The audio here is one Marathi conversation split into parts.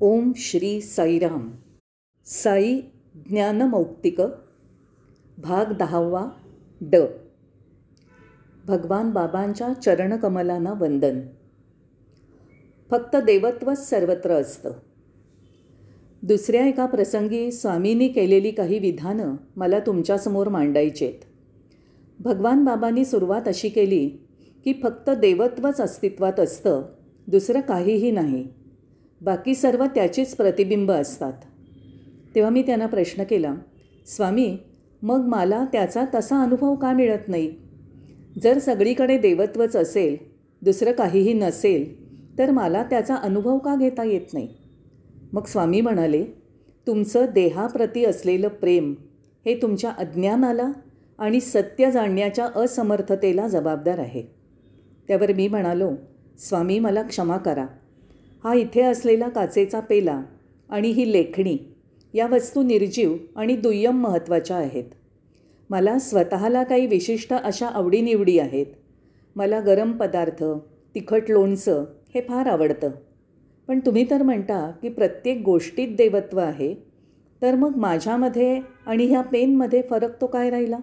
ओम श्री साईराम. साई ज्ञानमौक्तिक भाग दहावा ड. भगवान बाबांच्या चरणकमलांना वंदन. फक्त देवत्वच सर्वत्र असतं. दुसऱ्या एका प्रसंगी स्वामींनी केलेली काही विधानं मला तुमच्यासमोर मांडायचेत. भगवान बाबांनी सुरुवात अशी केली की फक्त देवत्वच अस्तित्वात असतं दुसरं काहीही नाही. बाकी सर्व त्याचीच प्रतिबिंब असतात. तेव्हा मी त्यांना प्रश्न केला स्वामी मग मला त्याचा तसा अनुभव का मिळत नाही? जर सगळीकडे देवत्वच असेल दुसरं काहीही नसेल तर मला त्याचा अनुभव का घेता येत नाही? मग स्वामी म्हणाले तुमचं देहाप्रती असलेलं प्रेम हे तुमच्या अज्ञानाला आणि सत्य जाणण्याच्या असमर्थतेला जबाबदार आहे. त्यावर मी म्हणालो स्वामी मला क्षमा करा. हा इथे असलेला काचेचा पेला आणि ही लेखणी या वस्तू निर्जीव आणि दुय्यम महत्त्वाच्या आहेत. मला स्वतःला काही विशिष्ट अशा आवडीनिवडी आहेत. मला गरम पदार्थ तिखट लोणचं हे फार आवडतं. पण तुम्ही तर म्हणता की प्रत्येक गोष्टीत देवत्व आहे तर मग माझ्यामध्ये आणि ह्या पेनमध्ये फरक तो काय राहिला?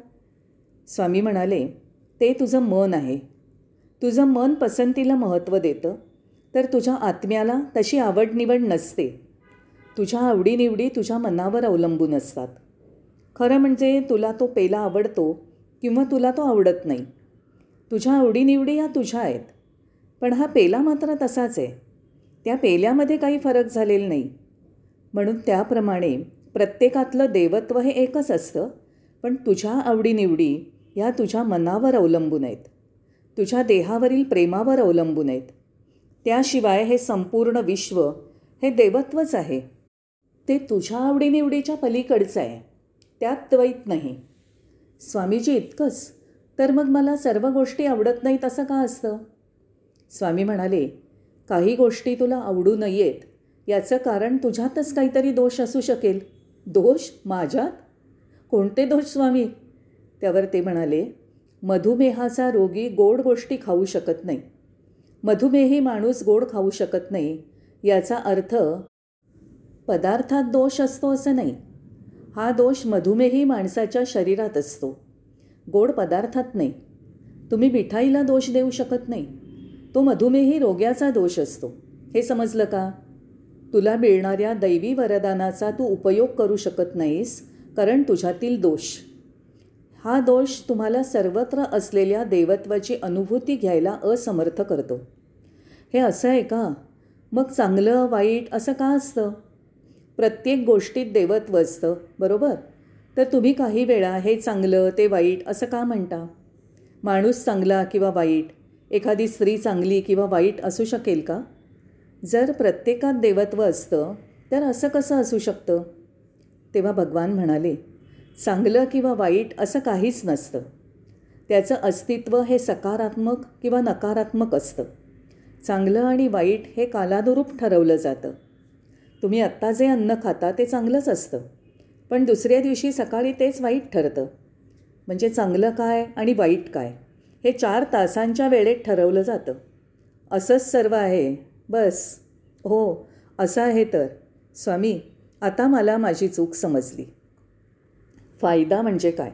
स्वामी म्हणाले ते तुझं मन आहे. तुझं मन पसंतीला महत्त्व देतं. तर तुझ्या आत्म्याला तशी आवडनिवड नसते. तुझ्या आवडीनिवडी तुझ्या मनावर अवलंबून असतात. खरं म्हणजे तुला तो पेला आवडतो किंवा तुला तो आवडत नाही. तुझ्या आवडीनिवडी या तुझ्या आहेत. पण हा पेला मात्र तसाच आहे. त्या पेल्यामध्ये काही फरक झालेला नाही. म्हणून त्याप्रमाणे प्रत्येकातलं देवत्व हे एकच असतं पण तुझ्या आवडीनिवडी ह्या तुझ्या मनावर अवलंबून आहेत. तुझ्या देहावरील प्रेमावर अवलंबून आहेत. त्याशिवाय हे संपूर्ण विश्व हे देवत्वच आहे. ते तुझ्या आवडीनिवडीच्या पलीकडचं आहे. त्यात द्वैत नाही. स्वामीजी इतकंच. तर मग मला सर्व गोष्टी आवडत नाहीत असं का असतं? स्वामी म्हणाले काही गोष्टी तुला आवडू नयेत. याचं कारण तुझ्यातच काहीतरी दोष असू शकेल. दोष? माझ्यात? कोणते दोष स्वामी? त्यावर ते म्हणाले मधुमेहाचा रोगी गोड गोष्टी खाऊ शकत नाही. मधुमेही माणूस गोड खाऊ शकत नाही. याचा अर्थ पदार्थात दोष असतो असं नाही. हा दोष मधुमेही माणसाच्या शरीरात असतो. गोड पदार्थात नाही. तुम्ही मिठाईला दोष देऊ शकत नाही. तो मधुमेही रोग्याचा दोष असतो. हे समजलं का? तुला मिळणाऱ्या दैवी वरदानाचा तू उपयोग करू शकत नाहीस कारण तुझ्यातील दोष हा दोष तुम्हाला सर्वत्र असलेल्या देवत्वाची अनुभूती घ्यायला असमर्थ करतो. हे असं आहे का? मग चांगलं वाईट असं का असतं? प्रत्येक गोष्टीत देवत्व असतं बरोबर? तर तुम्ही काही वेळा हे चांगलं ते वाईट असं का म्हणता? माणूस चांगला किंवा वाईट एखादी स्त्री चांगली किंवा वाईट असू शकेल का? जर प्रत्येकात देवत्व असतं तर असं कसं असू शकतं? तेव्हा भगवान म्हणाले चांगलं किंवा वाईट असं काहीच नसतं. त्याचं अस्तित्व हे सकारात्मक किंवा नकारात्मक असतं. चांगलं आणि वाईट हे कालानुरूप ठरवलं जातं. तुम्ही आत्ता जे अन्न खाता ते चांगलंच असतं. पण दुसऱ्या दिवशी सकाळी तेच वाईट ठरतं. म्हणजे चांगलं काय आणि वाईट काय हे चार तासांच्या वेळेत ठरवलं जातं. असंच सर्व आहे. बस. हो असं आहे तर. स्वामी आता मला माझी चूक समजली. फायदा म्हणजे काय?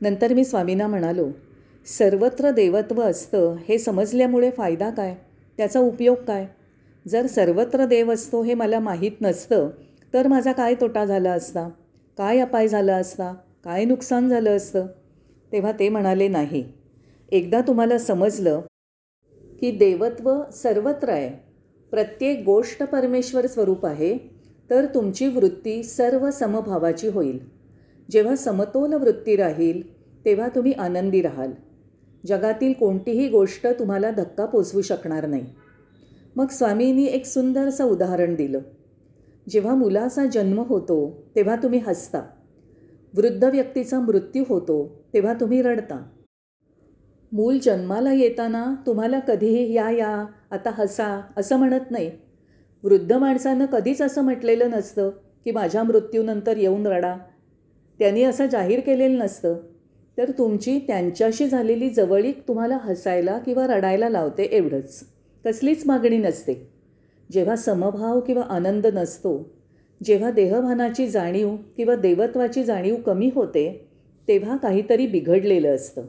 नंतर मी स्वामींना म्हणालो सर्वत्र देवत्व असतं हे समजल्यामुळे फायदा काय? त्याचा उपयोग काय? जर सर्वत्र देव असतो हे मला माहीत नसतं तर माझा काय तोटा झाला असता? काय अपाय झाला असता? काय नुकसान झालं असतं? तेव्हा ते म्हणाले नाही. एकदा तुम्हाला समजलं की देवत्व सर्वत्र आहे. प्रत्येक गोष्ट परमेश्वर स्वरूप आहे तर तुमची वृत्ती सर्व समभावाची होईल. जेव्हा समतोल वृत्ती राहील तेव्हा तुम्ही आनंदी राहाल. जगातील कोणतीही गोष्ट तुम्हाला धक्का पोचवू शकणार नाही. मग स्वामींनी एक सुंदरसं उदाहरण दिलं. जेव्हा मुलाचा जन्म होतो तेव्हा तुम्ही हसता. वृद्ध व्यक्तीचा मृत्यू होतो तेव्हा तुम्ही रडता. मूल जन्माला येताना तुम्हाला कधीही या या आता हसा असं म्हणत नाही. वृद्ध माणसानं कधीच असं म्हटलेलं नसतं की माझ्या मृत्यूनंतर येऊन रडा. त्यांनी असं जाहीर केलेलं नसतं. तर तुमची त्यांच्याशी झालेली जवळीक तुम्हाला हसायला किंवा रडायला लावते एवढंच. कसलीच मागणी नसते. जेव्हा समभाव किंवा आनंद नसतो जेव्हा देहभानाची जाणीव किंवा देवत्वाची जाणीव कमी होते तेव्हा काहीतरी बिघडलेलं असतं.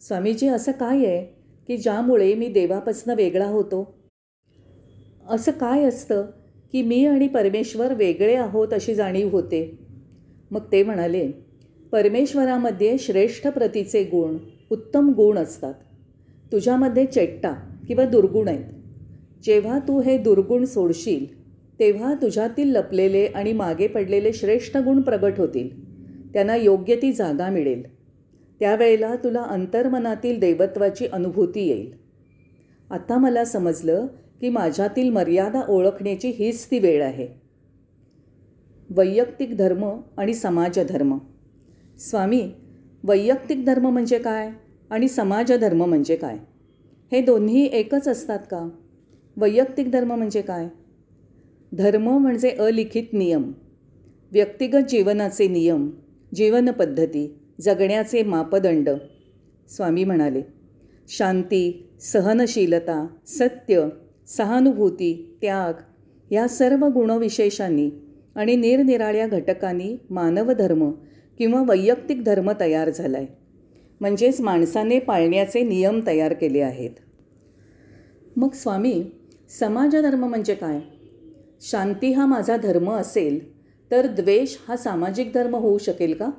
स्वामीजी असं काय आहे की ज्यामुळे मी देवापासनं वेगळा होतो? असं काय असतं की मी आणि परमेश्वर वेगळे आहोत अशी जाणीव होते? मग ते म्हणाले परमेश्वरामध्ये श्रेष्ठ प्रतीचे गुण उत्तम गुण असतात. तुझ्यामध्ये चेट्टा किंवा दुर्गुण आहेत. जेव्हा तू हे दुर्गुण सोडशील तेव्हा तुझ्यातील लपलेले आणि मागे पडलेले श्रेष्ठ गुण प्रगट होतील. त्यांना योग्य ती जागा मिळेल. त्यावेळेला तुला अंतर्मनातील देवत्वाची अनुभूती येईल. आता मला समजलं की माझ्यातील मर्यादा ओळखण्याची हीच ती वेळ आहे. वैयक्तिक धर्म आणि समाजधर्म. स्वामी वैयक्तिक धर्म म्हणजे काय आणि समाजधर्म म्हणजे काय? हे दोन्ही एकच असतात का? वैयक्तिक धर्म म्हणजे काय? धर्म म्हणजे अलिखित नियम. व्यक्तिगत जीवनाचे नियम जीवनपद्धती जगण्याचे मापदंड. स्वामी म्हणाले शांती सहनशीलता सत्य सहानुभूती त्याग या सर्व गुणविशेषांनी आणि निरनिराळ्या घटकांनी मानवधर्म किंवा वैयक्तिक धर्म तयार झाला आहे म्हणजेच माणसाने पाळण्याचे नियम तयार केले आहेत. मग स्वामी समाजधर्म म्हणजे काय? शांती हा माझा धर्म असेल तर द्वेष हा सामाजिक धर्म होऊ शकेल का?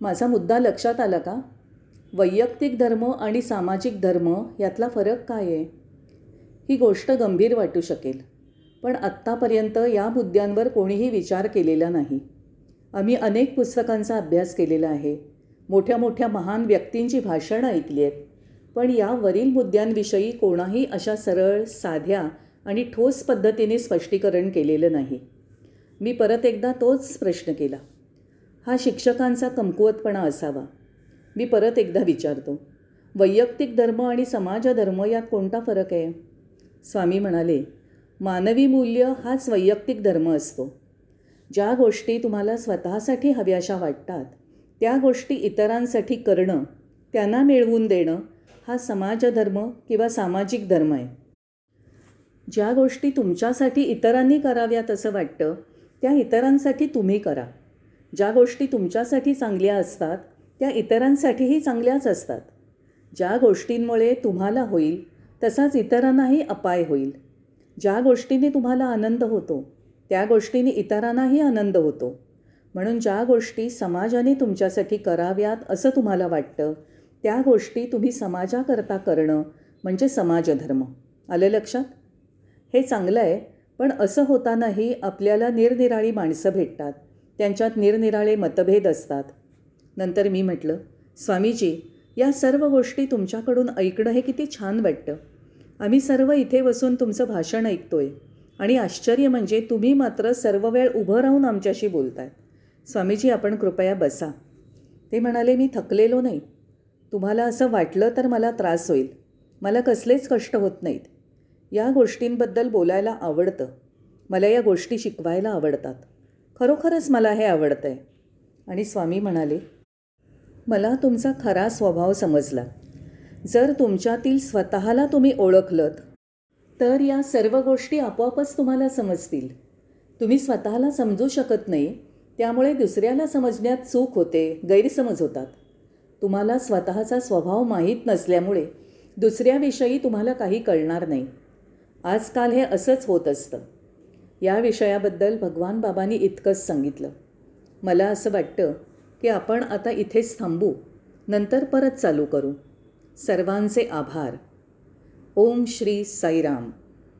माझा मुद्दा लक्षात आला का? वैयक्तिक धर्म आणि सामाजिक धर्म यातला फरक काय आहे? ही गोष्ट गंभीर वाटू शकेल. पण आत्तापर्यंत या मुद्द्यांवर कोणीही विचार केलेला नाही. आम्ही अनेक पुस्तकांचा अभ्यास केलेला आहे. मोठ्या मोठ्या महान व्यक्तींची भाषणं ऐकली आहेत. पण यावरील मुद्द्यांविषयी कोणाही अशा सरळ साध्या आणि ठोस पद्धतीने स्पष्टीकरण केलेलं नाही. मी परत एकदा तोच प्रश्न केला. हा शिक्षकांचा कमकुवतपणा असावा. मी परत एकदा विचारतो वैयक्तिक धर्म आणि समाजधर्म यात कोणता फरक आहे? स्वामी म्हणाले मानवी मूल्य हाच वैयक्तिक धर्म असतो. ज्या गोष्टी तुम्हाला स्वतःसाठी हव्याशा वाटतात त्या गोष्टी इतरांसाठी करणं त्यांना मिळवून देणं हा समाजधर्म किंवा सामाजिक धर्म आहे. ज्या गोष्टी तुमच्यासाठी इतरांनी कराव्यात असं वाटतं त्या इतरांसाठी तुम्ही करा. ज्या गोष्टी तुमच्यासाठी चांगल्या असतात त्या इतरांसाठीही चांगल्याच असतात. ज्या गोष्टींमुळे तुम्हाला होईल तसाच इतरांनाही अपाय होईल. ज्या गोष्टीने तुम्हाला आनंद होतो त्या गोष्टीने इतरांनाही आनंद होतो. म्हणून ज्या गोष्टी समाजाने तुमच्यासाठी कराव्यात असं तुम्हाला वाटतं त्या गोष्टी तुम्ही समाजाकरता करणं म्हणजे समाजधर्म. आलं लक्षात? हे चांगलं आहे पण असं होतानाही आपल्याला निरनिराळी माणसं भेटतात. त्यांच्यात निरनिराळे मतभेद असतात. नंतर मी म्हटलं स्वामीजी या सर्व गोष्टी तुमच्याकडून ऐकणं हे किती छान वाटतं. आम्ही सर्व इथे बसून तुमचं भाषण ऐकतोय. आणि आश्चर्य म्हणजे तुम्ही मात्र सर्व वेळ उभं राहून आमच्याशी बोलतायत स्वामीजी आपण कृपया बसा. ते म्हणाले मी थकलेलो नाही. तुम्हाला असं वाटलं तर मला त्रास होईल. मला कसलेच कष्ट होत नाहीत. या गोष्टींबद्दल बोलायला आवडतं. मला या गोष्टी शिकवायला आवडतात. खरोखरच मला हे आवडतं आहे आणि स्वामी म्हणाले मला तुमचा खरा स्वभाव समजला. जर तुमच्यातील स्वतःला तुम्ही ओळखलत तर या सर्व गोष्टी आपोआपच तुम्हाला समजतील. तुम्ही स्वतःला समजू शकत नाही त्यामुळे दुसऱ्याला समजण्यात चूक होते गैरसमज होतात. तुम्हाला स्वतःचा स्वभाव माहीत नसल्यामुळे दुसऱ्याविषयी तुम्हाला काही कळणार नाही. आजकाल हे असंच होत असतं. या विषयाबद्दल भगवान बाबांनी इतकंच सांगितलं. मला असं वाटतं की आपण आता इथेच थांबू नंतर परत चालू करू. सर्वांचे आभार. ओम श्री साईराम.